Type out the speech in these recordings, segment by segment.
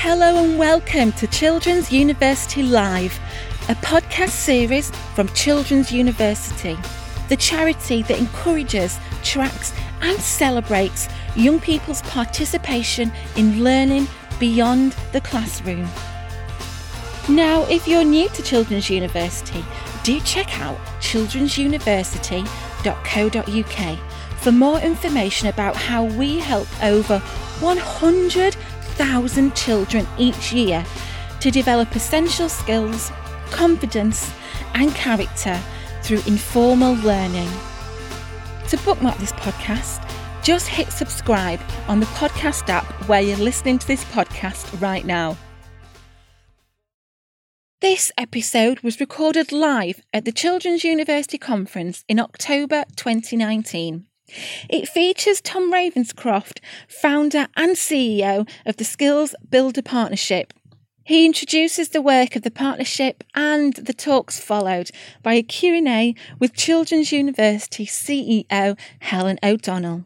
Hello and welcome to Children's University Live, a podcast series from Children's University, the charity that encourages, tracks, and celebrates young people's participation in learning beyond the classroom. Now, if you're new to Children's University, do check out children'suniversity.co.uk for more information about how we help over 100,000 children each year to develop essential skills, confidence, and character through informal learning. To bookmark this podcast, just hit subscribe on the podcast app where you're listening to this podcast right now. This episode was recorded live at the Children's University Conference in October 2019. It features Tom Ravenscroft, founder and CEO of the Skills Builder Partnership. He introduces the work of the partnership and the talks followed by a Q&A with Children's University CEO Helen O'Donnell.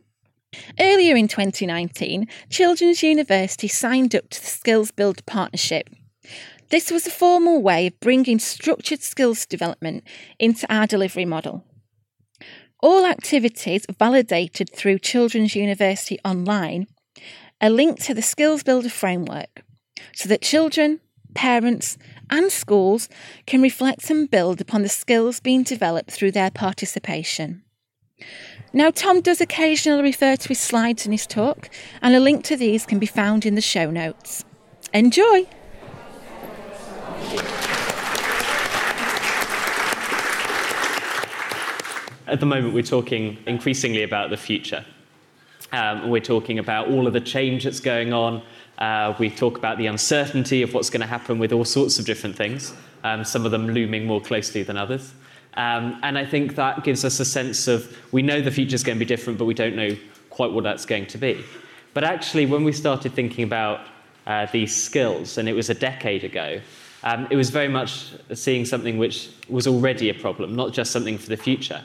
Earlier in 2019, Children's University signed up to the Skills Builder Partnership. This was a formal way of bringing structured skills development into our delivery model. All activities validated through Children's University Online are linked to the Skills Builder framework so that children, parents, and schools can reflect and build upon the skills being developed through their participation. Now, Tom does occasionally refer to his slides in his talk, and a link to these can be found in the show notes. Enjoy! At the moment, we're talking increasingly about the future. Um, we're talking about all of the change that's going on. Uh, we talk about the uncertainty of what's going to happen with all sorts of different things, um, some of them looming more closely than others. Um, and I think that gives us a sense of we know the future is going to be different, but we don't know quite what that's going to be. But actually, when we started thinking about uh, these skills, and it was a decade ago, um, it was very much seeing something which was already a problem, not just something for the future.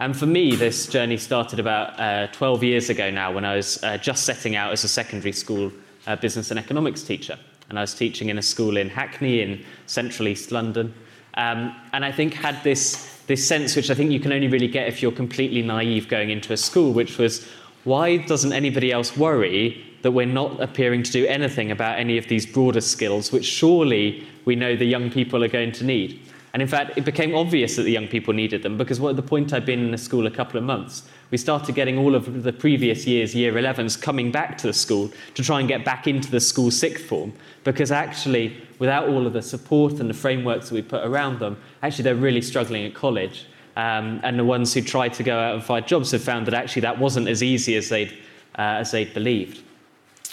And for me, this journey started about uh, 12 years ago now when I was uh, just setting out as a secondary school uh, business and economics teacher. And I was teaching in a school in Hackney in central East London. Um, and I think had this, this sense, which I think you can only really get if you're completely naive going into a school, which was why doesn't anybody else worry that we're not appearing to do anything about any of these broader skills, which surely we know the young people are going to need? And in fact, it became obvious that the young people needed them because at the point I'd been in the school a couple of months, we started getting all of the previous year's year 11s coming back to the school to try and get back into the school sixth form because actually, without all of the support and the frameworks that we put around them, actually they're really struggling at college. Um, and the ones who tried to go out and find jobs have found that actually that wasn't as easy as they'd, uh, as they'd believed.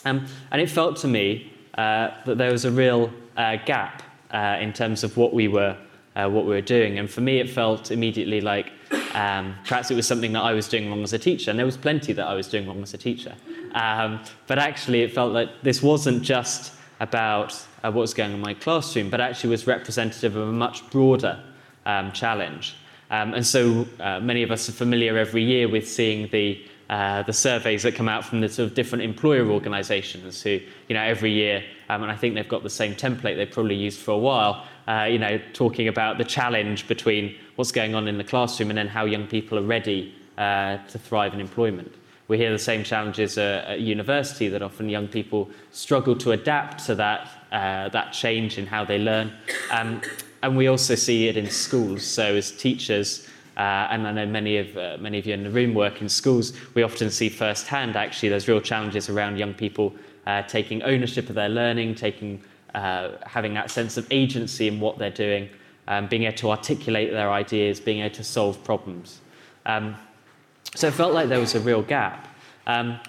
Um, and it felt to me uh, that there was a real uh, gap uh, in terms of what we were uh, what we were doing. And for me, it felt immediately like um, perhaps it was something that I was doing wrong as a teacher. And there was plenty that I was doing wrong as a teacher. Um, but actually, it felt like this wasn't just about uh, what was going on in my classroom, but actually was representative of a much broader um, challenge. Um, and so uh, many of us are familiar every year with seeing the uh, the surveys that come out from the sort of different employer organisations who, you know, every year, um, and I think they've got the same template they've probably used for a while, uh, you know, talking about the challenge between what's going on in the classroom and then how young people are ready uh, to thrive in employment. We hear the same challenges uh, at university that often young people struggle to adapt to that, uh, that change in how they learn. Um, and we also see it in schools. So as teachers, uh, and I know many of, uh, many of you in the room work in schools, we often see firsthand actually there's real challenges around young people uh, taking ownership of their learning, taking uh, having that sense of agency in what they're doing, um, being able to articulate their ideas, being able to solve problems. Um, so it felt like there was a real gap. Um,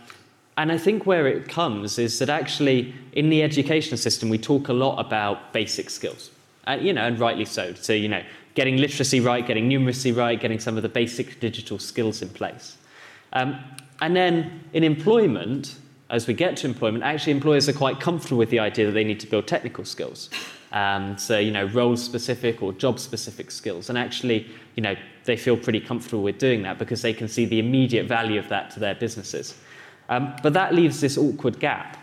and I think where it comes is that actually in the education system we talk a lot about basic skills, uh, you know, and rightly so. So you know, getting literacy right, getting numeracy right, getting some of the basic digital skills in place. Um, and then in employment, as we get to employment, actually employers are quite comfortable with the idea that they need to build technical skills. Um, so, you know, role-specific or job-specific skills. And actually, you know, they feel pretty comfortable with doing that because they can see the immediate value of that to their businesses. Um, but that leaves this awkward gap.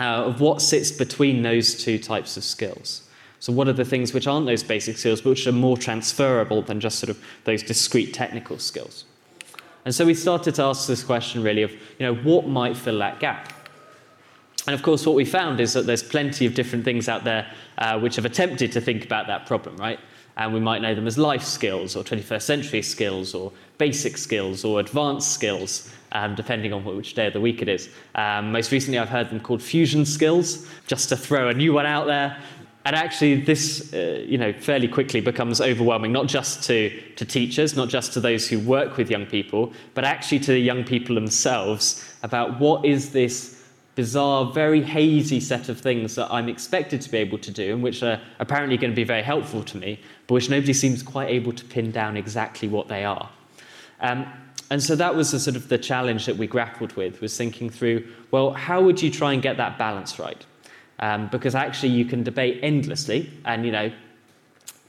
uh, of what sits between those two types of skills. So, what are the things which aren't those basic skills, but which are more transferable than just sort of those discrete technical skills? And so we started to ask this question really of, you know, what might fill that gap? And of course, what we found is that there's plenty of different things out there uh, which have attempted to think about that problem, right? And we might know them as life skills or 21st century skills or basic skills or advanced skills, um, depending on which day of the week it is. Um, most recently, I've heard them called fusion skills, just to throw a new one out there. And actually, this, uh, you know, fairly quickly becomes overwhelming, not just to, to teachers, not just to those who work with young people, but actually to the young people themselves about what is this bizarre, very hazy set of things that I'm expected to be able to do and which are apparently going to be very helpful to me, but which nobody seems quite able to pin down exactly what they are. Um, and so that was the sort of the challenge that we grappled with, was thinking through, well, how would you try and get that balance right? Um, because actually you can debate endlessly, and you know,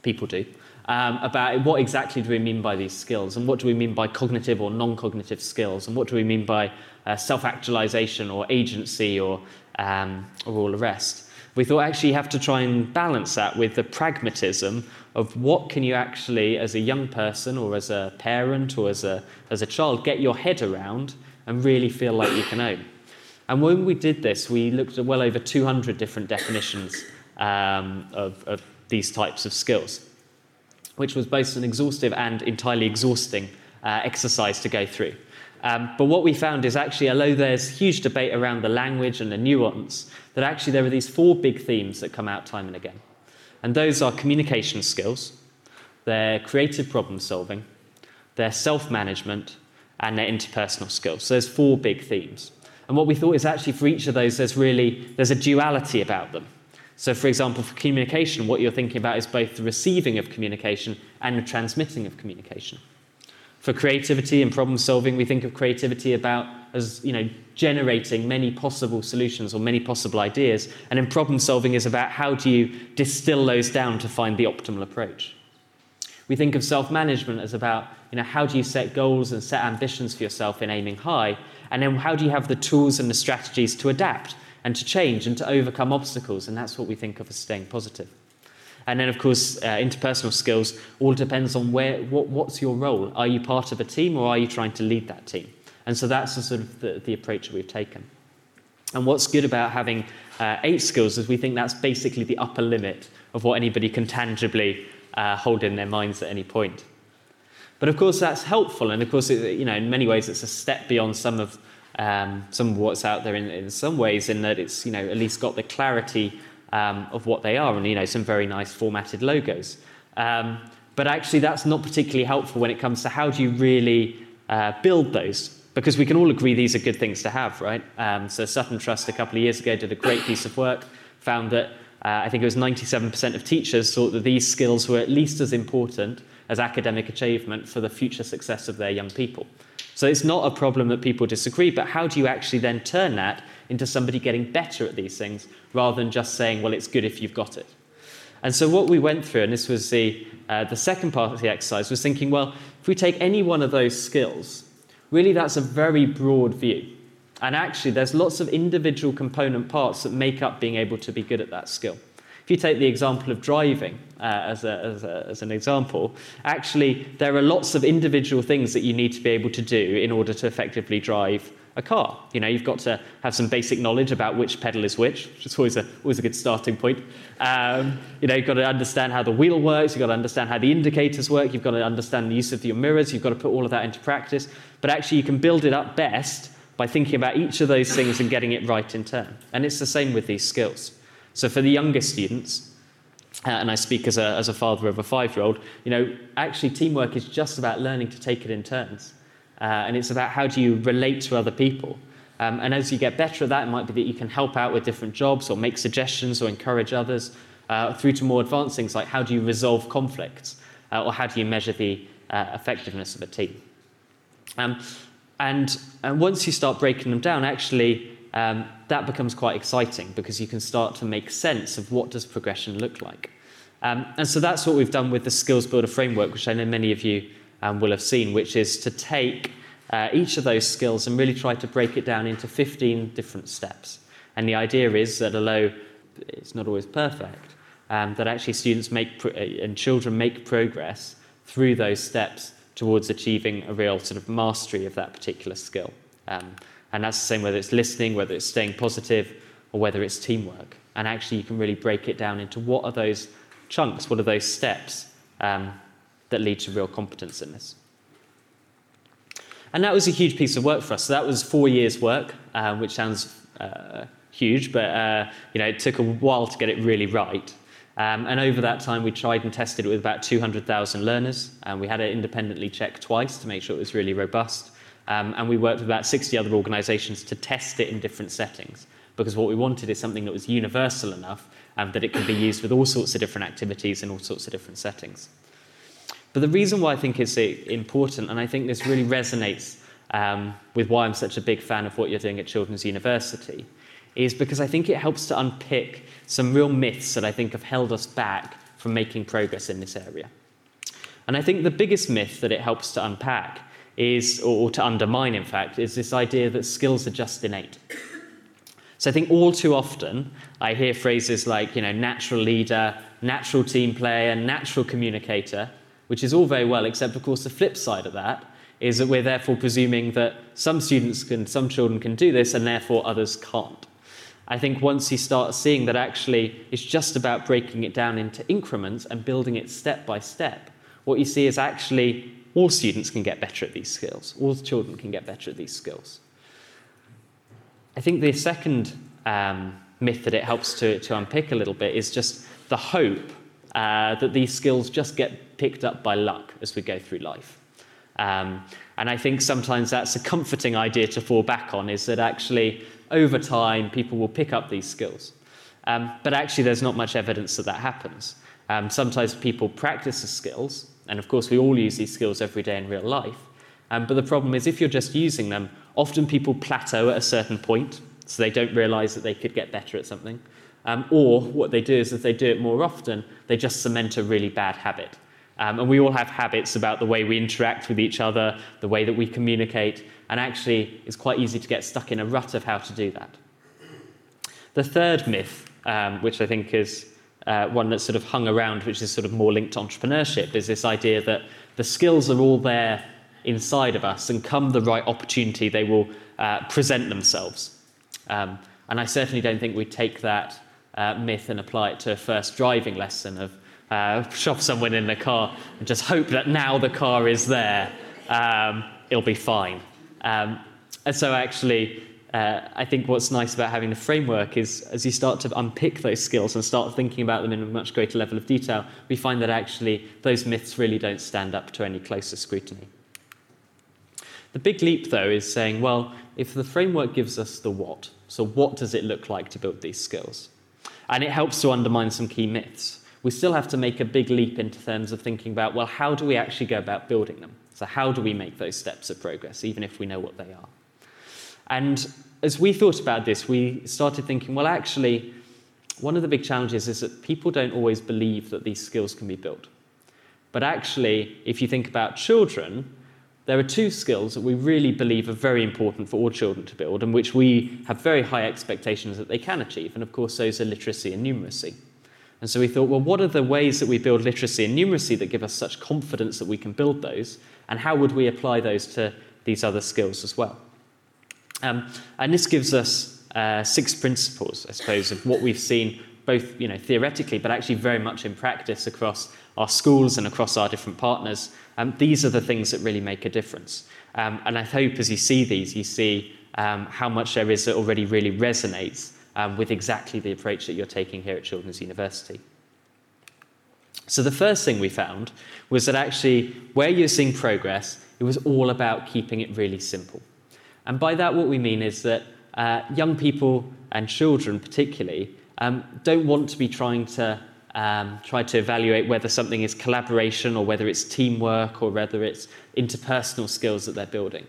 people do, um, about what exactly do we mean by these skills, and what do we mean by cognitive or non-cognitive skills, and what do we mean by uh, self-actualization or agency or, um, or all the rest. We thought actually you have to try and balance that with the pragmatism of what can you actually, as a young person or as a parent or as a, as a child, get your head around and really feel like you can own. And when we did this, we looked at well over 200 different definitions um, of, of these types of skills, which was both an exhaustive and entirely exhausting uh, exercise to go through. Um, but what we found is actually, although there's huge debate around the language and the nuance, that actually there are these four big themes that come out time and again. And those are communication skills, their creative problem solving, their self management, and their interpersonal skills. So there's four big themes. And what we thought is actually for each of those, there's really there's a duality about them. So, for example, for communication, what you're thinking about is both the receiving of communication and the transmitting of communication. For creativity and problem solving, we think of creativity about as you know generating many possible solutions or many possible ideas, and in problem solving is about how do you distill those down to find the optimal approach. We think of self-management as about you know how do you set goals and set ambitions for yourself in aiming high, and then how do you have the tools and the strategies to adapt and to change and to overcome obstacles, and that's what we think of as staying positive. And then, of course, uh, interpersonal skills all depends on where, what, what's your role. Are you part of a team or are you trying to lead that team? And so that's the sort of the, the approach that we've taken. And what's good about having uh, eight skills is we think that's basically the upper limit of what anybody can tangibly uh, hold in their minds at any point. But of course, that's helpful, and of course, it, you know, in many ways, it's a step beyond some of um, some of what's out there in, in some ways, in that it's you know at least got the clarity um, of what they are and you know some very nice formatted logos. Um, but actually, that's not particularly helpful when it comes to how do you really uh, build those. Because we can all agree these are good things to have, right? Um, so Sutton Trust a couple of years ago did a great piece of work, found that uh, I think it was 97% of teachers thought that these skills were at least as important as academic achievement for the future success of their young people. So it's not a problem that people disagree, but how do you actually then turn that into somebody getting better at these things rather than just saying, well, it's good if you've got it. And so what we went through, and this was the, uh, the second part of the exercise, was thinking, well, if we take any one of those skills, really that's a very broad view. And actually, there's lots of individual component parts that make up being able to be good at that skill. If you take the example of driving uh, as, a, as, a, as an example, actually, there are lots of individual things that you need to be able to do in order to effectively drive a car. You know, you've got to have some basic knowledge about which pedal is which, which is always a, always a good starting point. Um, you know, you've got to understand how the wheel works, you've got to understand how the indicators work, you've got to understand the use of your mirrors, you've got to put all of that into practice. But actually, you can build it up best by thinking about each of those things and getting it right in turn. And it's the same with these skills. So for the younger students, uh, and I speak as a, as a father of a five-year-old, you know, actually teamwork is just about learning to take it in turns. Uh, and it's about how do you relate to other people. Um, and as you get better at that, it might be that you can help out with different jobs or make suggestions or encourage others, uh, through to more advanced things like how do you resolve conflicts uh, or how do you measure the uh, effectiveness of a team. Um, and, and once you start breaking them down, actually, um, that becomes quite exciting because you can start to make sense of what does progression look like. Um, and so that's what we've done with the Skills Builder framework, which I know many of you um, will have seen, which is to take uh, each of those skills and really try to break it down into 15 different steps. And the idea is that although it's not always perfect, um, that actually students make pro- uh, and children make progress through those steps towards achieving a real sort of mastery of that particular skill. Um, and that's the same whether it's listening, whether it's staying positive, or whether it's teamwork. And actually, you can really break it down into what are those chunks, what are those steps um, that lead to real competence in this. And that was a huge piece of work for us. So that was four years' work, uh, which sounds uh, huge, but uh, you know, it took a while to get it really right. Um, and over that time, we tried and tested it with about 200,000 learners, and we had it independently checked twice to make sure it was really robust. Um, and we worked with about 60 other organisations to test it in different settings, because what we wanted is something that was universal enough um, that it could be used with all sorts of different activities in all sorts of different settings. But the reason why I think it's important, and I think this really resonates um, with why I'm such a big fan of what you're doing at Children's University, is because I think it helps to unpick some real myths that I think have held us back from making progress in this area. And I think the biggest myth that it helps to unpack is, or, to undermine, in fact, is this idea that skills are just innate. So I think all too often I hear phrases like, you know, natural leader, natural team player, natural communicator, which is all very well, except of course the flip side of that is that we're therefore presuming that some students can, some children can do this, and therefore others can't. I think once you start seeing that actually it's just about breaking it down into increments and building it step by step, what you see is actually all students can get better at these skills, all children can get better at these skills. I think the second um, myth that it helps to, to unpick a little bit is just the hope uh, that these skills just get picked up by luck as we go through life. Um, and I think sometimes that's a comforting idea to fall back on is that actually over time, people will pick up these skills. Um, but actually, there's not much evidence that that happens. Um, sometimes people practice the skills, and of course, we all use these skills every day in real life. Um, but the problem is, if you're just using them, often people plateau at a certain point, so they don't realize that they could get better at something. Um, or what they do is, if they do it more often, they just cement a really bad habit. Um, and we all have habits about the way we interact with each other, the way that we communicate, and actually it's quite easy to get stuck in a rut of how to do that. The third myth, um, which I think is uh, one that's sort of hung around, which is sort of more linked to entrepreneurship, is this idea that the skills are all there inside of us, and come the right opportunity, they will uh, present themselves. Um, and I certainly don't think we take that uh, myth and apply it to a first driving lesson of uh, shove someone in the car and just hope that now the car is there, um, it'll be fine. Um, and so, actually, uh, I think what's nice about having the framework is as you start to unpick those skills and start thinking about them in a much greater level of detail, we find that actually those myths really don't stand up to any closer scrutiny. The big leap, though, is saying, well, if the framework gives us the what, so what does it look like to build these skills? And it helps to undermine some key myths we still have to make a big leap into terms of thinking about, well, how do we actually go about building them? So, how do we make those steps of progress, even if we know what they are? And as we thought about this, we started thinking, well, actually, one of the big challenges is that people don't always believe that these skills can be built. But actually, if you think about children, there are two skills that we really believe are very important for all children to build and which we have very high expectations that they can achieve. And of course, those are literacy and numeracy. And so we thought, well, what are the ways that we build literacy and numeracy that give us such confidence that we can build those? And how would we apply those to these other skills as well? Um, and this gives us uh, six principles, I suppose, of what we've seen both you know, theoretically, but actually very much in practice across our schools and across our different partners. Um, these are the things that really make a difference. Um, and I hope as you see these, you see um, how much there is that already really resonates um, with exactly the approach that you're taking here at Children's University. So, the first thing we found was that actually, where you're seeing progress, it was all about keeping it really simple. And by that, what we mean is that uh, young people and children, particularly, um, don't want to be trying to um, try to evaluate whether something is collaboration or whether it's teamwork or whether it's interpersonal skills that they're building.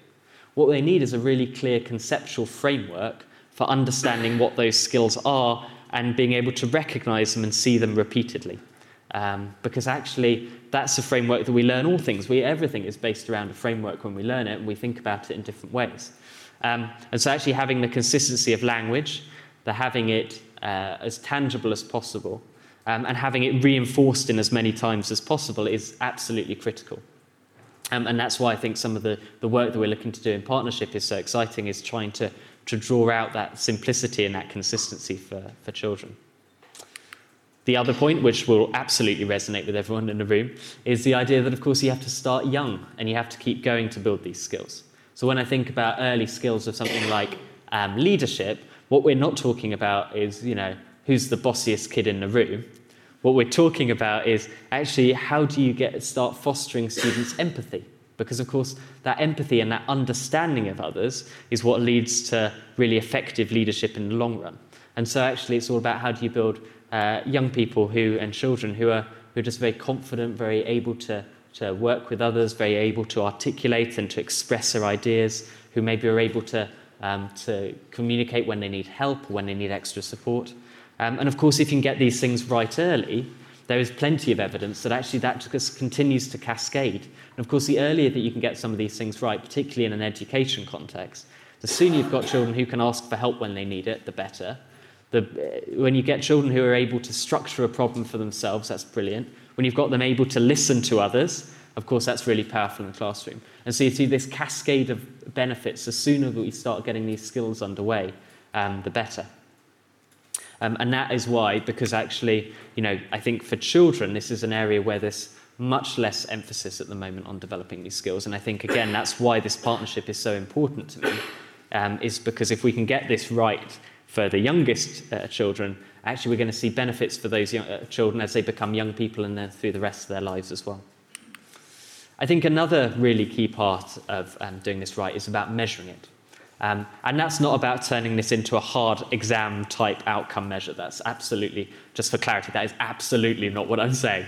What they need is a really clear conceptual framework for understanding what those skills are and being able to recognize them and see them repeatedly. Um, because actually, that's a framework that we learn all things. We, everything is based around a framework when we learn it, and we think about it in different ways. Um, and so, actually, having the consistency of language, the having it uh, as tangible as possible um, and having it reinforced in as many times as possible is absolutely critical. Um, and that's why I think some of the, the work that we're looking to do in partnership is so exciting, is trying to, to draw out that simplicity and that consistency for, for children. The other point, which will absolutely resonate with everyone in the room, is the idea that, of course, you have to start young and you have to keep going to build these skills. So when I think about early skills of something like um, leadership, what we're not talking about is, you know, who's the bossiest kid in the room. What we're talking about is actually how do you get start fostering students' empathy? Because of course, that empathy and that understanding of others is what leads to really effective leadership in the long run. And so actually it's all about how do you build uh, young people who and children who are who are just very confident, very able to to work with others, very able to articulate and to express their ideas, who maybe are able to um, to communicate when they need help, or when they need extra support. Um, and of course, if you can get these things right early, there is plenty of evidence that actually that just continues to cascade. And of course, the earlier that you can get some of these things right, particularly in an education context, the sooner you've got children who can ask for help when they need it, the better. The, uh, when you get children who are able to structure a problem for themselves, that's brilliant. When you've got them able to listen to others, of course, that's really powerful in the classroom. And so you see this cascade of benefits. The sooner that we start getting these skills underway, um, the better. Um, and that is why, because actually, you know, I think for children, this is an area where there's much less emphasis at the moment on developing these skills. And I think, again, that's why this partnership is so important to me, um, is because if we can get this right for the youngest uh, children, actually we're going to see benefits for those young, uh, children as they become young people and then through the rest of their lives as well. I think another really key part of um, doing this right is about measuring it. Um, and that's not about turning this into a hard exam type outcome measure. That's absolutely, just for clarity, that is absolutely not what I'm saying.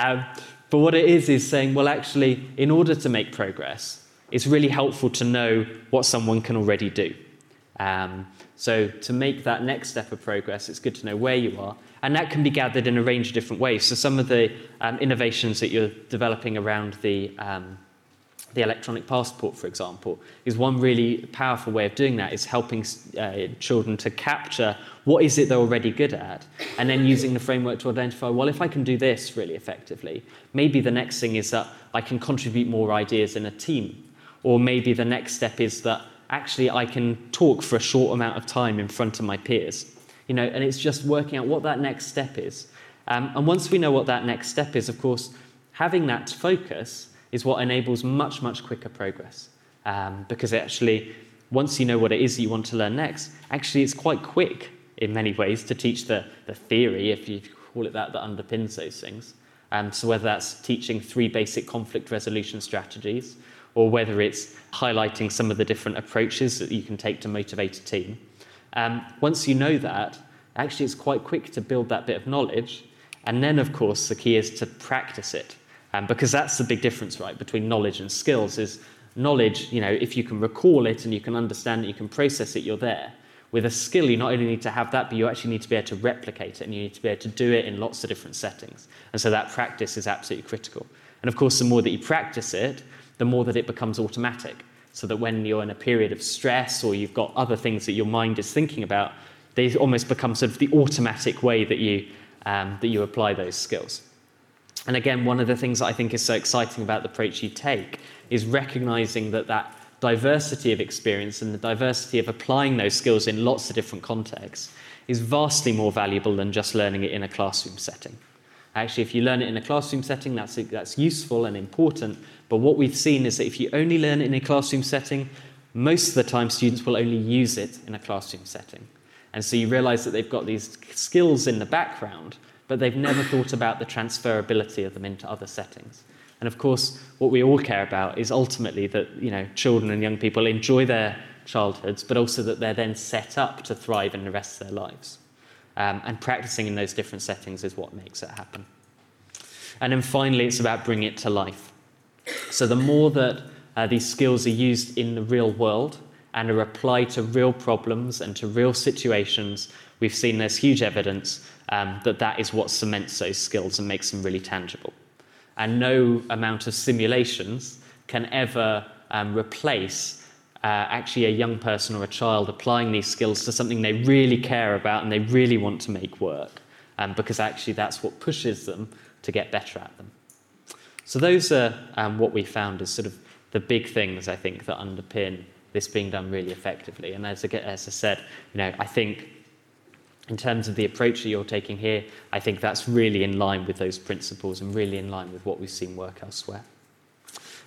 Um, but what it is, is saying, well, actually, in order to make progress, it's really helpful to know what someone can already do. Um, so, to make that next step of progress, it's good to know where you are. And that can be gathered in a range of different ways. So, some of the um, innovations that you're developing around the um, the electronic passport, for example, is one really powerful way of doing that, is helping uh, children to capture what is it they're already good at, and then using the framework to identify, well, if I can do this really effectively, maybe the next thing is that I can contribute more ideas in a team. Or maybe the next step is that actually I can talk for a short amount of time in front of my peers. You know, and it's just working out what that next step is. Um, and once we know what that next step is, of course, having that focus is what enables much, much quicker progress. Um, because actually, once you know what it is you want to learn next, actually, it's quite quick in many ways to teach the, the theory, if you call it that, that underpins those things. Um, so, whether that's teaching three basic conflict resolution strategies, or whether it's highlighting some of the different approaches that you can take to motivate a team. Um, once you know that, actually, it's quite quick to build that bit of knowledge. And then, of course, the key is to practice it. Um, because that's the big difference, right, between knowledge and skills is knowledge, you know, if you can recall it and you can understand it, you can process it, you're there. With a skill, you not only need to have that, but you actually need to be able to replicate it and you need to be able to do it in lots of different settings. And so that practice is absolutely critical. And of course, the more that you practice it, the more that it becomes automatic. So that when you're in a period of stress or you've got other things that your mind is thinking about, they almost become sort of the automatic way that you, um, that you apply those skills. And again, one of the things that I think is so exciting about the approach you take is recognizing that that diversity of experience and the diversity of applying those skills in lots of different contexts is vastly more valuable than just learning it in a classroom setting. Actually, if you learn it in a classroom setting, that's, that's useful and important. But what we've seen is that if you only learn in a classroom setting, most of the time students will only use it in a classroom setting. And so you realize that they've got these skills in the background, but they've never thought about the transferability of them into other settings. And of course, what we all care about is ultimately that you know, children and young people enjoy their childhoods, but also that they're then set up to thrive in the rest of their lives. Um, and practicing in those different settings is what makes it happen. And then finally, it's about bringing it to life. So the more that uh, these skills are used in the real world and are applied to real problems and to real situations, we've seen there's huge evidence um, that that is what cements those skills and makes them really tangible. And no amount of simulations can ever um, replace uh, actually a young person or a child applying these skills to something they really care about and they really want to make work, um, because actually that's what pushes them to get better at them. So those are um, what we found as sort of the big things I think that underpin this being done really effectively. And as I, as I said, you know, I think in terms of the approach that you're taking here, I think that's really in line with those principles and really in line with what we've seen work elsewhere.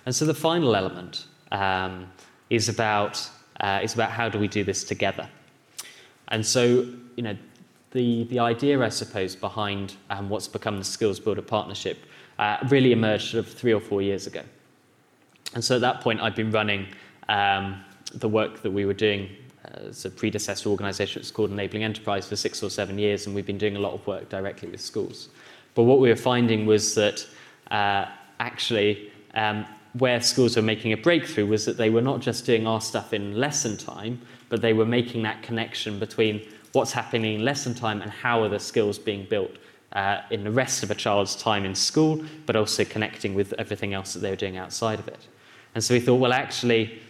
And so the final element um, is about uh, is about how do we do this together. And so, you know, the the idea, I suppose, behind um, what's become the Skills Builder Partnership uh, really emerged sort of three or four years ago. And so at that point, I'd been running um, the work that we were doing as a predecessor organisation, it's called Enabling Enterprise, for six or seven years, and we've been doing a lot of work directly with schools. But what we were finding was that uh, actually, um, where schools were making a breakthrough was that they were not just doing our stuff in lesson time, but they were making that connection between what's happening in lesson time and how are the skills being built uh, in the rest of a child's time in school, but also connecting with everything else that they were doing outside of it. And so we thought, well, actually,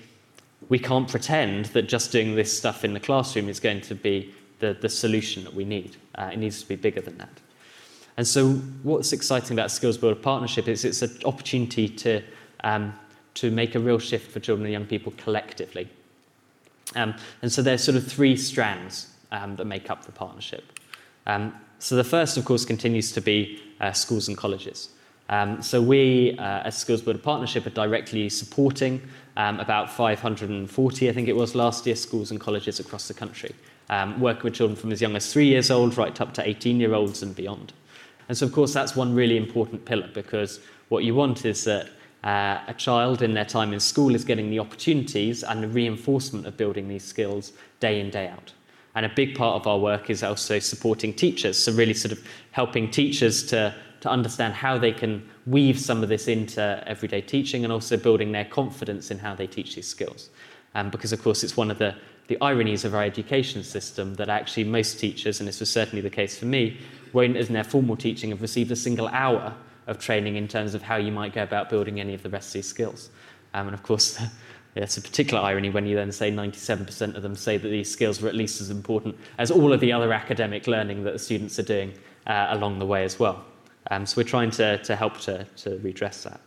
we can't pretend that just doing this stuff in the classroom is going to be the, the solution that we need. Uh, it needs to be bigger than that. And so, what's exciting about Skills Builder Partnership is it's an opportunity to, um, to make a real shift for children and young people collectively. Um, and so, there's sort of three strands um, that make up the partnership. So, the first, of course, continues to be uh, schools and colleges. Um, so we, uh, as Skills Builder Partnership, are directly supporting um, about 540, I think it was last year, schools and colleges across the country, um, working with children from as young as three years old right up to 18 year olds and beyond. And so, of course, that's one really important pillar because what you want is that uh, a child in their time in school is getting the opportunities and the reinforcement of building these skills day in, day out. And a big part of our work is also supporting teachers, so really sort of helping teachers to to understand how they can weave some of this into everyday teaching and also building their confidence in how they teach these skills. Um, because, of course, it's one of the, the ironies of our education system that actually most teachers, and this was certainly the case for me, won't, in their formal teaching, have received a single hour of training in terms of how you might go about building any of the rest of these skills. Um, and, of course, It's a particular irony when you then say 97% of them say that these skills were at least as important as all of the other academic learning that the students are doing uh, along the way as well. Um, so we're trying to, to help to, to redress that.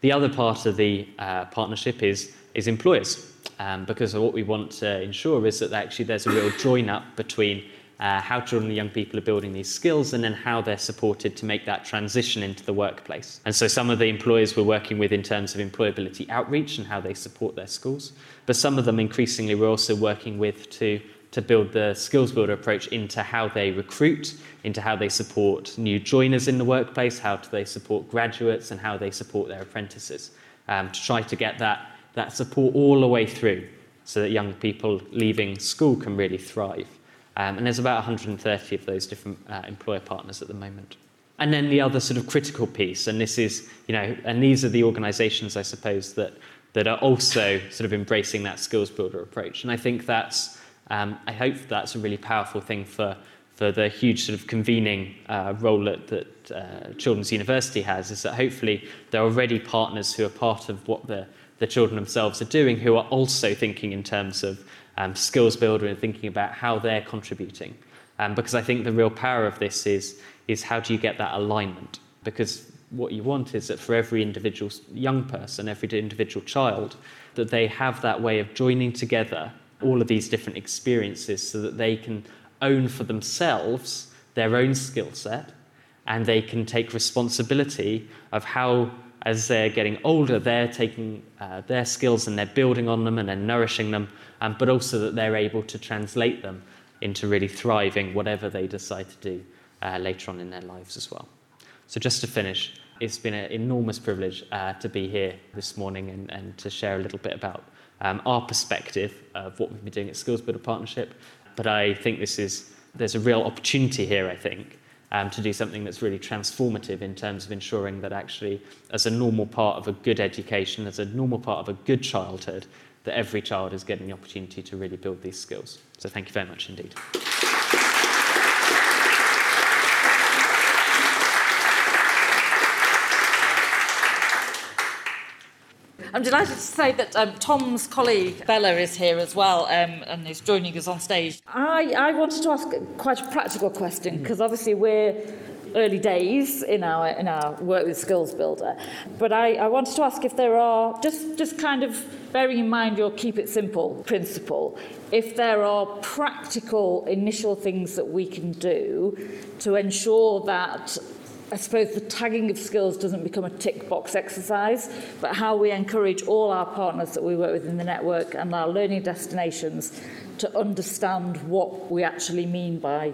The other part of the uh, partnership is, is employers, um, because what we want to ensure is that actually there's a real join up between uh, how children and young people are building these skills and then how they're supported to make that transition into the workplace. And so some of the employers we're working with in terms of employability outreach and how they support their schools, but some of them increasingly we're also working with to to build the skills builder approach into how they recruit, into how they support new joiners in the workplace, how do they support graduates, and how they support their apprentices, um, to try to get that, that support all the way through so that young people leaving school can really thrive. Um, and there's about 130 of those different uh, employer partners at the moment. And then the other sort of critical piece, and this is, you know, and these are the organizations, I suppose, that, that are also sort of embracing that skills builder approach. And I think that's, um, I hope that's a really powerful thing for, for the huge sort of convening uh, role that, that uh, Children's University has, is that hopefully there are already partners who are part of what the, the children themselves are doing who are also thinking in terms of um, skills builder and thinking about how they're contributing. Um, because I think the real power of this is, is how do you get that alignment? Because what you want is that for every individual young person, every individual child, that they have that way of joining together all of these different experiences so that they can own for themselves their own skill set and they can take responsibility of how as they're getting older they're taking uh, their skills and they're building on them and they're nourishing them um, but also that they're able to translate them into really thriving whatever they decide to do uh, later on in their lives as well so just to finish it's been an enormous privilege uh, to be here this morning and, and to share a little bit about um, our perspective of what we've been doing at Skills Builder Partnership. But I think this is, there's a real opportunity here, I think, um, to do something that's really transformative in terms of ensuring that actually, as a normal part of a good education, as a normal part of a good childhood, that every child is getting the opportunity to really build these skills. So thank you very much indeed. I'm delighted to say that um, Tom's colleague Bella is here as well um, and is joining us on stage. I, I wanted to ask quite a practical question because obviously we're early days in our in our work with Skills Builder. But I, I wanted to ask if there are just just kind of bearing in mind your keep it simple principle, if there are practical initial things that we can do to ensure that I suppose the tagging of skills doesn't become a tick box exercise, but how we encourage all our partners that we work with in the network and our learning destinations to understand what we actually mean by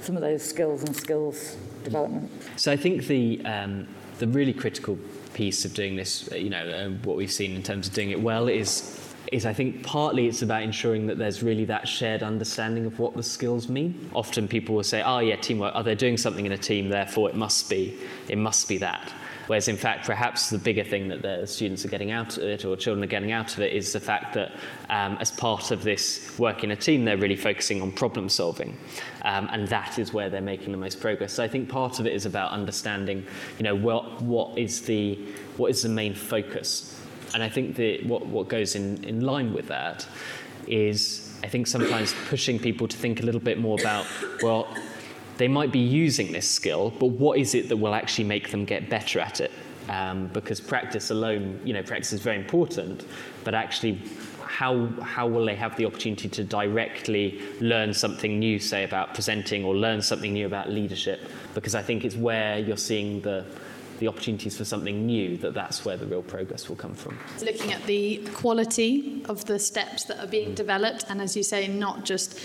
some of those skills and skills development. So I think the um, the really critical piece of doing this, you know, uh, what we've seen in terms of doing it well is is I think partly it's about ensuring that there's really that shared understanding of what the skills mean. Often people will say, "Oh yeah, teamwork. Oh, they're doing something in a team, therefore it must be it must be that." Whereas, in fact, perhaps the bigger thing that the students are getting out of it or children are getting out of it is the fact that um, as part of this work in a team, they're really focusing on problem solving. Um, and that is where they're making the most progress. So I think part of it is about understanding, you know, what, what, is, the, what is the main focus. And I think that what, what goes in, in line with that is I think sometimes pushing people to think a little bit more about, well, they might be using this skill, but what is it that will actually make them get better at it? Um, because practice alone, you know, practice is very important, but actually, how, how will they have the opportunity to directly learn something new, say, about presenting or learn something new about leadership? Because I think it's where you're seeing the, the opportunities for something new that that's where the real progress will come from. Looking at the quality of the steps that are being developed, and as you say, not just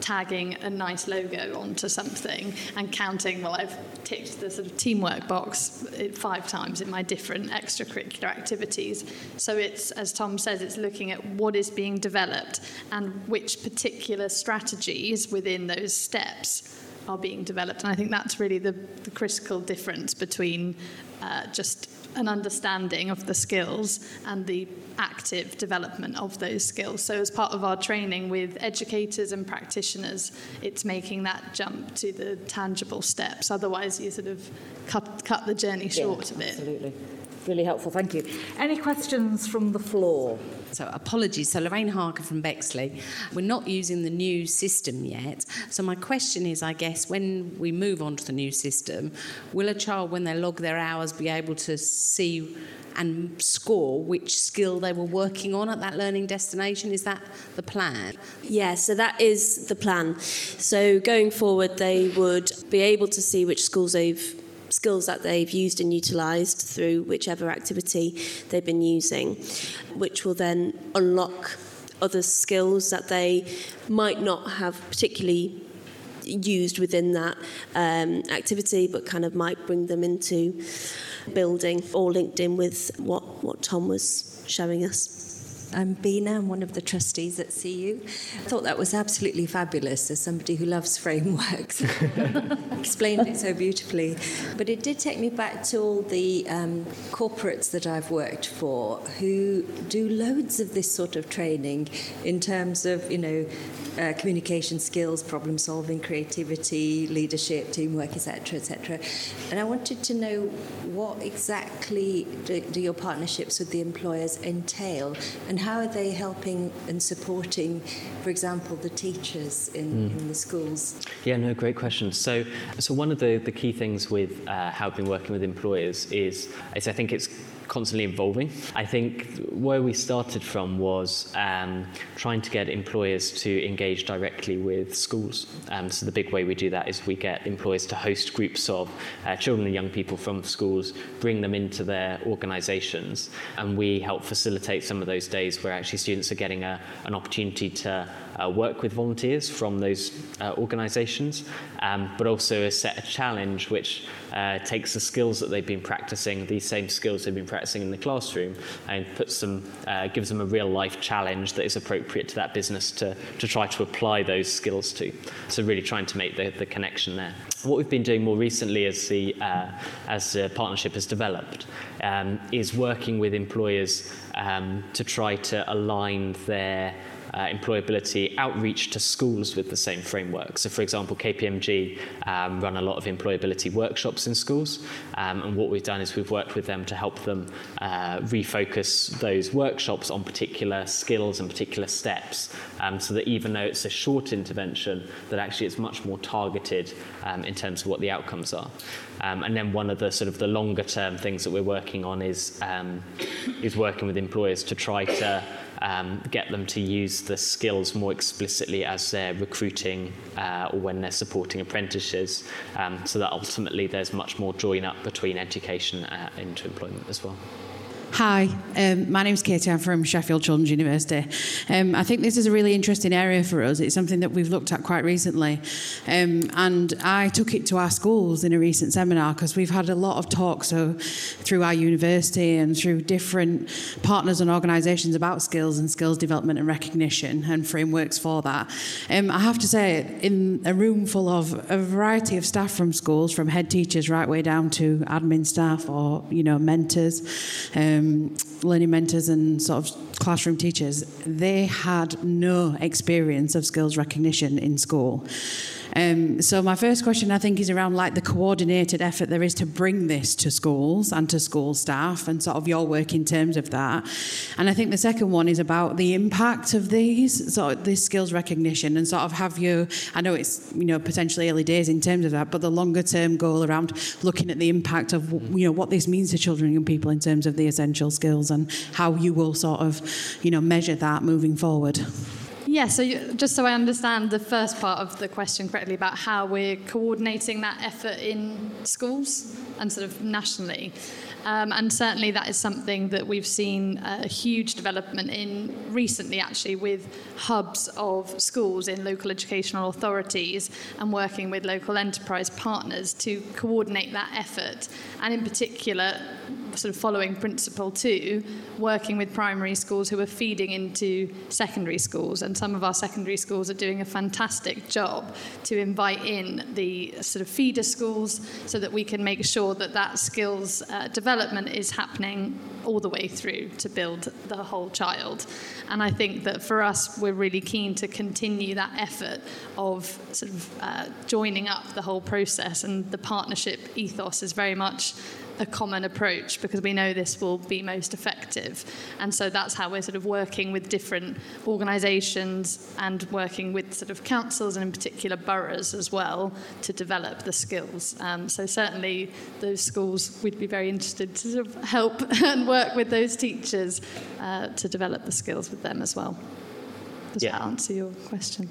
tagging a nice logo onto something and counting, well, I've ticked the sort of teamwork box five times in my different extracurricular activities. So it's, as Tom says, it's looking at what is being developed and which particular strategies within those steps are being developed. And I think that's really the, the critical difference between uh, just an understanding of the skills and the active development of those skills. So, as part of our training with educators and practitioners, it's making that jump to the tangible steps. Otherwise, you sort of cut, cut the journey short yeah, a bit. Absolutely. Really helpful, thank you. Any questions from the floor? So apologies. So Lorraine Harker from Bexley. We're not using the new system yet. So my question is, I guess, when we move on to the new system, will a child, when they log their hours, be able to see and score which skill they were working on at that learning destination? Is that the plan? Yeah, so that is the plan. So going forward, they would be able to see which schools they've skills that they've used and utilised through whichever activity they've been using, which will then unlock other skills that they might not have particularly used within that um, activity, but kind of might bring them into building or linked in with what, what Tom was showing us. I'm Bina, I'm one of the trustees at CU. I thought that was absolutely fabulous as somebody who loves frameworks. Explained it so beautifully. But it did take me back to all the um, corporates that I've worked for who do loads of this sort of training in terms of, you know, uh, communication skills, problem solving, creativity, leadership, teamwork, etc., etc. And I wanted to know what exactly do, do your partnerships with the employers entail and how are they helping and supporting, for example, the teachers in, mm. in the schools? Yeah, no, great question. So, so one of the, the key things with uh, how I've been working with employers is, is I think it's constantly evolving. I think where we started from was um, trying to get employers to engage directly with schools. Um, so the big way we do that is we get employers to host groups of uh, children and young people from schools, bring them into their organisations, and we help facilitate some of those days where actually students are getting a, an opportunity to uh, work with volunteers from those uh, organisations, um, but also set a challenge which uh, takes the skills that they've been practicing, these same skills they've been practicing in the classroom, and puts them, uh, gives them a real life challenge that is appropriate to that business to, to try to apply those skills to. So really trying to make the, the connection there. What we've been doing more recently as the, uh, as the partnership has developed um, is working with employers um, to try to align their uh, employability outreach to schools with the same framework. So, for example, KPMG um, run a lot of employability workshops in schools, um, and what we've done is we've worked with them to help them uh, refocus those workshops on particular skills and particular steps, um, so that even though it's a short intervention, that actually it's much more targeted um, in terms of what the outcomes are. Um, and then one of the sort of the longer term things that we're working on is um, is working with employers to try to um, get them to use the skills more explicitly as they're recruiting uh, or when they're supporting apprentices, um, so that ultimately there's much more join up between education uh, into employment as well. Hi, um, my name is Katie. I'm from Sheffield Children's University. Um, I think this is a really interesting area for us. It's something that we've looked at quite recently. Um, and I took it to our schools in a recent seminar because we've had a lot of talks so, through our university and through different partners and organisations about skills and skills development and recognition and frameworks for that. Um, I have to say, in a room full of a variety of staff from schools, from head teachers right way down to admin staff or you know mentors. Um, learning mentors and sort of classroom teachers, they had no experience of skills recognition in school. Um, so my first question, I think, is around like the coordinated effort there is to bring this to schools and to school staff, and sort of your work in terms of that. And I think the second one is about the impact of these sort of this skills recognition, and sort of have you. I know it's you know potentially early days in terms of that, but the longer term goal around looking at the impact of you know what this means to children and young people in terms of the essential skills and how you will sort of you know measure that moving forward. Yeah, so you, just so I understand the first part of the question correctly about how we're coordinating that effort in schools and sort of nationally. Um, and certainly that is something that we've seen a huge development in recently, actually, with hubs of schools in local educational authorities and working with local enterprise partners to coordinate that effort. And in particular, sort of following principle two, working with primary schools who are feeding into secondary schools. And some of our secondary schools are doing a fantastic job to invite in the sort of feeder schools so that we can make sure that that skills uh, is happening all the way through to build the whole child. And I think that for us, we're really keen to continue that effort of sort of uh, joining up the whole process. And the partnership ethos is very much a common approach because we know this will be most effective. And so that's how we're sort of working with different organisations and working with sort of councils and in particular boroughs as well to develop the skills. Um, so certainly those schools, we'd be very interested to sort of help and work with those teachers uh, to develop the skills with them as well. Does yeah. that answer your question?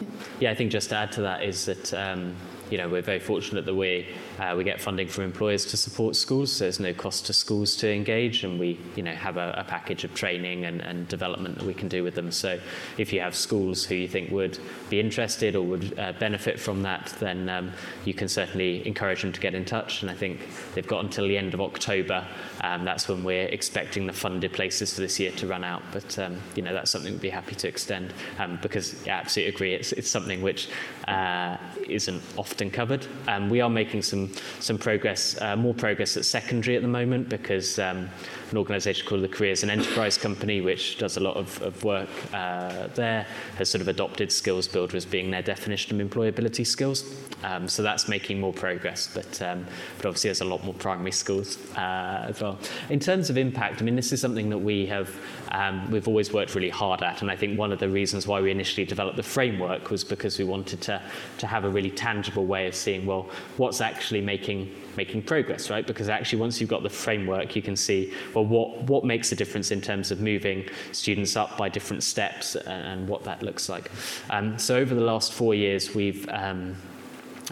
Yeah. yeah, I think just to add to that is that um, you know we're very fortunate that we uh, we get funding from employers to support schools, so there's no cost to schools to engage, and we you know, have a, a package of training and, and, development that we can do with them. So if you have schools who you think would be interested or would uh, benefit from that, then um, you can certainly encourage them to get in touch. And I think they've got until the end of October. Um, that's when we're expecting the funded places for this year to run out. But um, you know, that's something we'd be happy to extend um, because I absolutely agree. It's, it's something which uh, isn't often covered. Um, we are making some some progress, uh, more progress at secondary at the moment because um, an organisation called the Careers and Enterprise Company, which does a lot of, of work uh, there, has sort of adopted Skills Builder as being their definition of employability skills. Um, so that's making more progress, but, um, but obviously there's a lot more primary schools uh, as well. In terms of impact, I mean, this is something that we have, um, we've always worked really hard at, and I think one of the reasons why we initially developed the framework was because we wanted to, to have a really tangible way of seeing, well, what's actually making making progress, right? Because actually, once you've got the framework, you can see, well, what, what makes a difference in terms of moving students up by different steps and, what that looks like. Um, so over the last four years, we've um,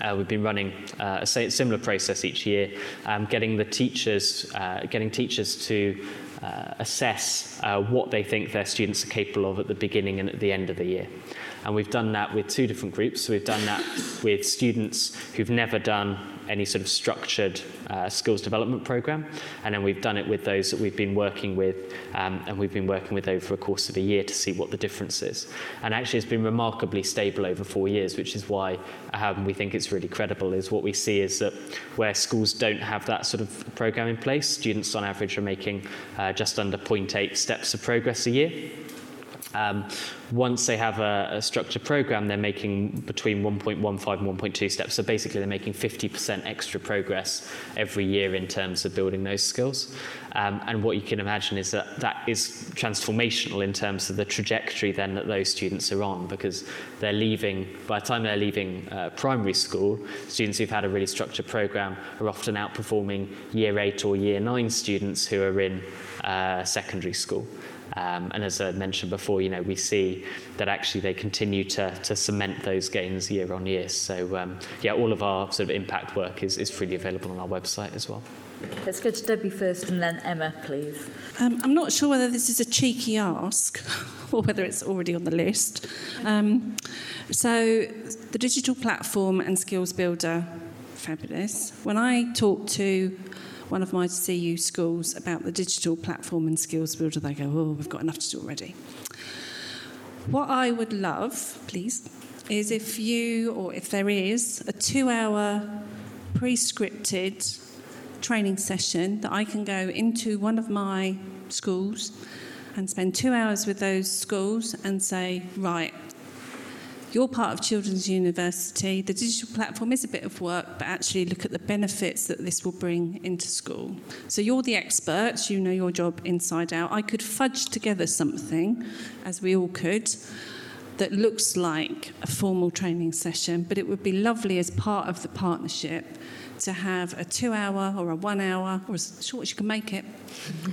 uh, we've been running uh, a similar process each year, um, getting the teachers, uh, getting teachers to uh, assess uh, what they think their students are capable of at the beginning and at the end of the year. And we've done that with two different groups. We've done that with students who've never done any sort of structured uh, skills development program. And then we've done it with those that we've been working with, um, and we've been working with over a course of a year to see what the difference is. And actually, it's been remarkably stable over four years, which is why um, we think it's really credible. Is what we see is that where schools don't have that sort of program in place, students on average are making uh, just under 0.8 steps of progress a year. Um, once they have a, a structured program, they're making between 1.15 and 1.2 steps. So basically, they're making 50% extra progress every year in terms of building those skills. Um, and what you can imagine is that that is transformational in terms of the trajectory then that those students are on because they're leaving, by the time they're leaving uh, primary school, students who've had a really structured program are often outperforming year eight or year nine students who are in uh, secondary school. Um, and as I mentioned before, you know, we see that actually they continue to, to cement those gains year on year. So, um, yeah, all of our sort of impact work is, is freely available on our website as well. Let's go to Debbie first and then Emma, please. Um, I'm not sure whether this is a cheeky ask or whether it's already on the list. Um, so, the digital platform and skills builder, fabulous. When I talk to one of my CU schools about the digital platform and skills builder, they go, oh, we've got enough to do already. What I would love, please, is if you, or if there is, a two hour pre scripted training session that I can go into one of my schools and spend two hours with those schools and say, right, you're part of Children's University. The digital platform is a bit of work, but actually look at the benefits that this will bring into school. So you're the experts, you know your job inside out. I could fudge together something, as we all could, that looks like a formal training session, but it would be lovely as part of the partnership to have a two hour or a one hour, or as short as you can make it,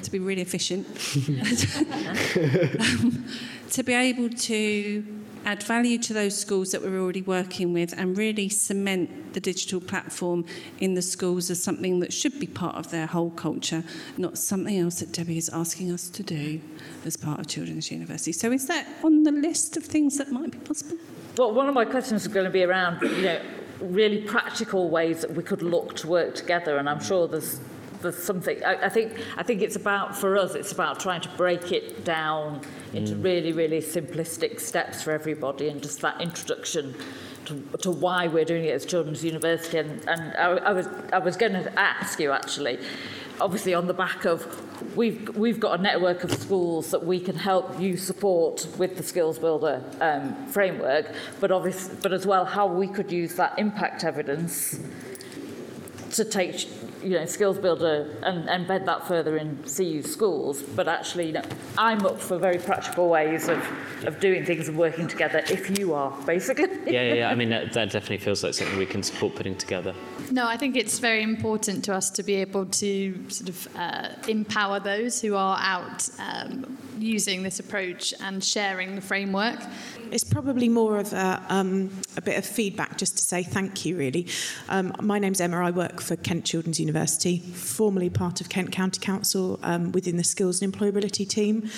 to be really efficient, um, to be able to add value to those schools that we're already working with and really cement the digital platform in the schools as something that should be part of their whole culture, not something else that Debbie is asking us to do as part of Children's University. So is that on the list of things that might be possible? Well, one of my questions is going to be around, you know, really practical ways that we could look to work together, and I'm sure there's there's something. I, I think I think it's about for us. It's about trying to break it down into mm. really really simplistic steps for everybody, and just that introduction to, to why we're doing it as Children's University. And, and I, I was I was going to ask you actually, obviously on the back of we've we've got a network of schools that we can help you support with the skills builder um, framework but obviously but as well how we could use that impact evidence to take you know, skills builder and embed that further in CU schools. But actually, you know, I'm up for very practical ways of, of doing things and working together if you are, basically. yeah, yeah, yeah. I mean, that, that definitely feels like something we can support putting together. No, I think it's very important to us to be able to sort of uh, empower those who are out um, using this approach and sharing the framework. It's probably more of a, um, a bit of feedback just to say thank you, really. Um, my name's Emma. I work for Kent Children's University, formerly part of Kent County Council um, within the Skills and Employability team.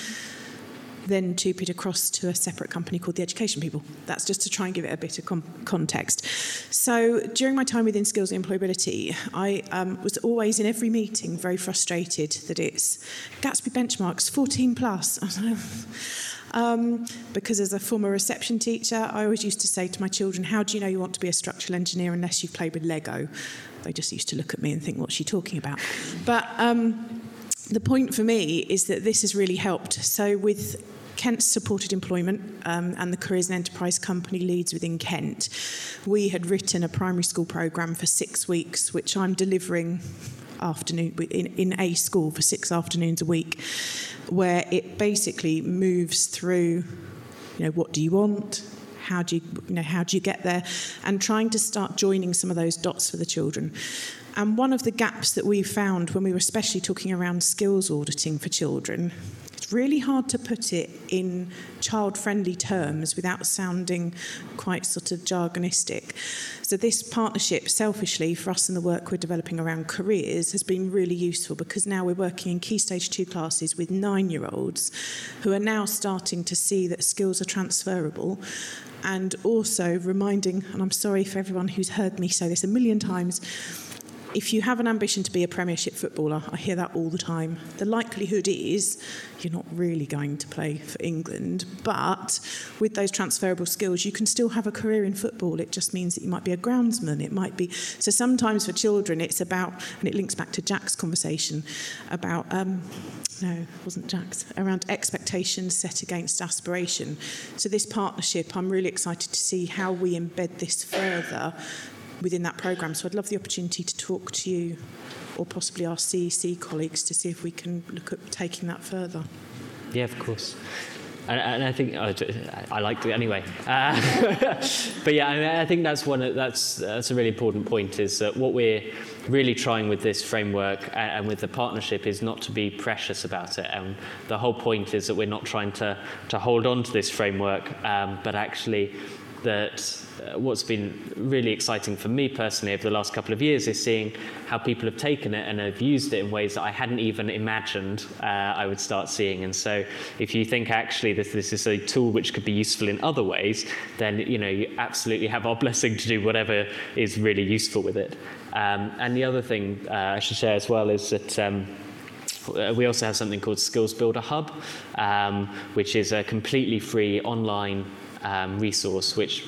Then TUPE'd across to a separate company called the Education People. That's just to try and give it a bit of com- context. So during my time within Skills and Employability, I um, was always in every meeting very frustrated that it's Gatsby benchmarks 14 plus. Um, because as a former reception teacher, I always used to say to my children, How do you know you want to be a structural engineer unless you've played with Lego? They just used to look at me and think, What's she talking about? But um, the point for me is that this has really helped. So, with Kent's supported employment um, and the Careers and Enterprise Company leads within Kent, we had written a primary school programme for six weeks, which I'm delivering afternoon in, in a school for six afternoons a week, where it basically moves through, you know, what do you want? How do you, you know, how do you get there? And trying to start joining some of those dots for the children. And one of the gaps that we found when we were especially talking around skills auditing for children really hard to put it in child friendly terms without sounding quite sort of jargonistic. So, this partnership, selfishly, for us and the work we're developing around careers, has been really useful because now we're working in Key Stage 2 classes with nine year olds who are now starting to see that skills are transferable and also reminding, and I'm sorry for everyone who's heard me say this a million times if you have an ambition to be a Premiership footballer, I hear that all the time. The likelihood is you're not really going to play for England, but with those transferable skills, you can still have a career in football. It just means that you might be a groundsman. It might be so. Sometimes for children, it's about, and it links back to Jack's conversation about. Um, no, it wasn't Jack's, around expectations set against aspiration. So, this partnership, I'm really excited to see how we embed this further within that programme. So, I'd love the opportunity to talk to you or possibly our CEC colleagues to see if we can look at taking that further. Yeah, of course. And, and I think oh, I liked it anyway. Uh, but yeah, I, mean, I think that's one. That's that's a really important point. Is that what we're really trying with this framework and, with the partnership is not to be precious about it. And the whole point is that we're not trying to to hold on to this framework, um, but actually that uh, what's been really exciting for me personally over the last couple of years is seeing how people have taken it and have used it in ways that I hadn't even imagined uh, I would start seeing. And so, if you think actually this, this is a tool which could be useful in other ways, then you know you absolutely have our blessing to do whatever is really useful with it. Um, and the other thing uh, I should share as well is that. Um, we also have something called Skills Builder Hub, um, which is a completely free online um, resource which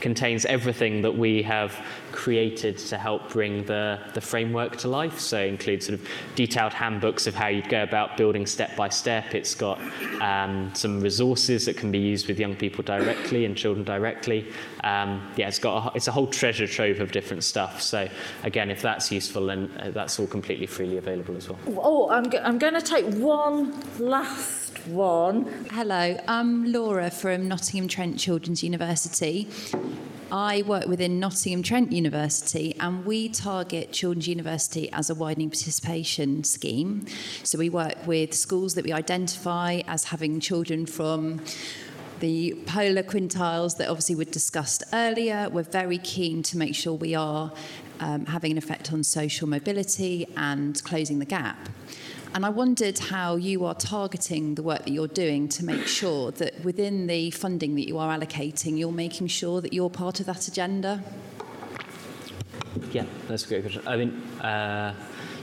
contains everything that we have created to help bring the, the framework to life. So it includes sort of detailed handbooks of how you'd go about building step by step. It's got um, some resources that can be used with young people directly and children directly. Um, yeah, it's got a, it's a whole treasure trove of different stuff. So again, if that's useful, then uh, that's all completely freely available as well. Oh, I'm, go- I'm going to take one last one. Hello, I'm Laura from Nottingham Trent Children's University. I work within Nottingham Trent University and we target Children's University as a widening participation scheme. So we work with schools that we identify as having children from the polar quintiles that obviously were discussed earlier. We're very keen to make sure we are um, having an effect on social mobility and closing the gap. And I wondered how you are targeting the work that you're doing to make sure that within the funding that you are allocating, you're making sure that you're part of that agenda. Yeah, that's a great question. I mean, uh,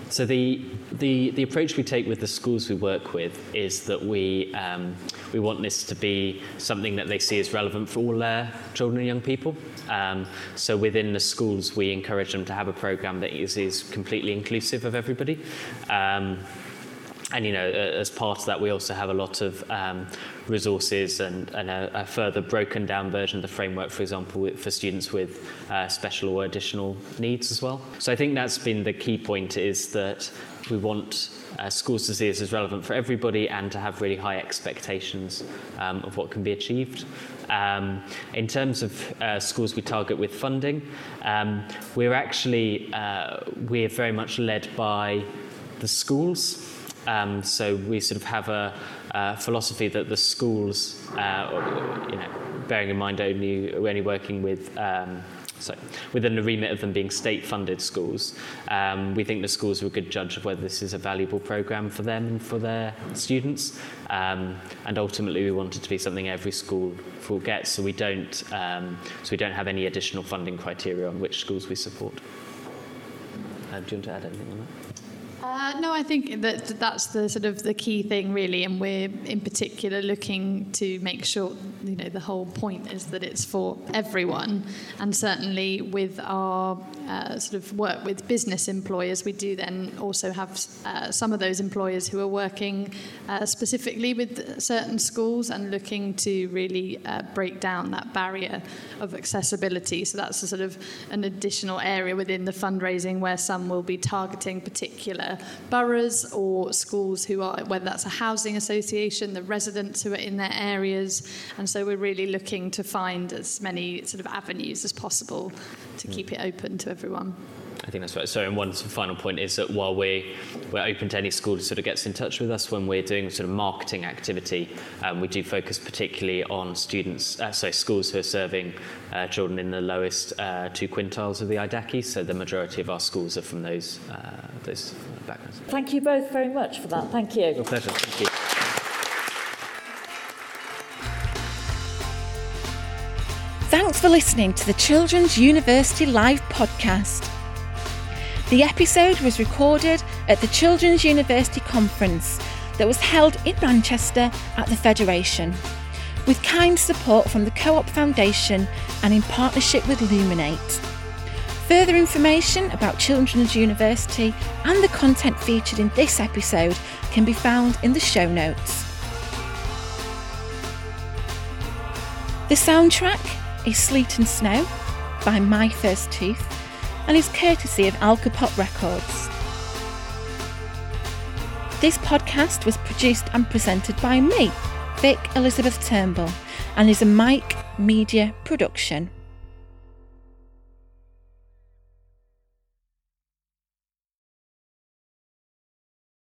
so the, the, the approach we take with the schools we work with is that we, um, we want this to be something that they see as relevant for all their children and young people. Um, so within the schools, we encourage them to have a program that is, is completely inclusive of everybody. Um, and you know, as part of that, we also have a lot of um, resources and, and a, a, further broken down version of the framework, for example, for students with uh, special or additional needs as well. So I think that's been the key point: is that we want uh, schools to see this as relevant for everybody and to have really high expectations um, of what can be achieved. Um, in terms of uh, schools we target with funding, um, we're actually uh, we're very much led by the schools. Um, so we sort of have a, a philosophy that the schools, uh, you know, bearing in mind only we're only working with. Um, so, within the remit of them being state-funded schools, um, we think the schools are a good judge of whether this is a valuable program for them and for their students. Um, and ultimately, we want it to be something every school will get, so we don't, um, so we don't have any additional funding criteria on which schools we support. Uh, do you want to add anything on that? Uh, no, I think that that's the sort of the key thing, really, and we're in particular looking to make sure, you know, the whole point is that it's for everyone, and certainly with our uh, sort of work with business employers, we do then also have uh, some of those employers who are working uh, specifically with certain schools and looking to really uh, break down that barrier of accessibility. So that's a sort of an additional area within the fundraising where some will be targeting particular boroughs or schools who are, whether that's a housing association, the residents who are in their areas. And so we're really looking to find as many sort of avenues as possible to keep it open to everyone. I think that's right. So, and one final point is that while we, we're open to any school who sort of gets in touch with us when we're doing sort of marketing activity, um, we do focus particularly on students, uh, so schools who are serving uh, children in the lowest uh, two quintiles of the IDACI. So the majority of our schools are from those, uh, those backgrounds. Thank you both very much for that. Thank you. Your pleasure. Thank you. Thanks for listening to the Children's University Live podcast. The episode was recorded at the Children's University Conference that was held in Manchester at the Federation, with kind support from the Co op Foundation and in partnership with Luminate. Further information about Children's University and the content featured in this episode can be found in the show notes. The soundtrack is Sleet and Snow by My First Tooth and is courtesy of Alcopop Records. This podcast was produced and presented by me, Vic Elizabeth Turnbull, and is a Mike Media production.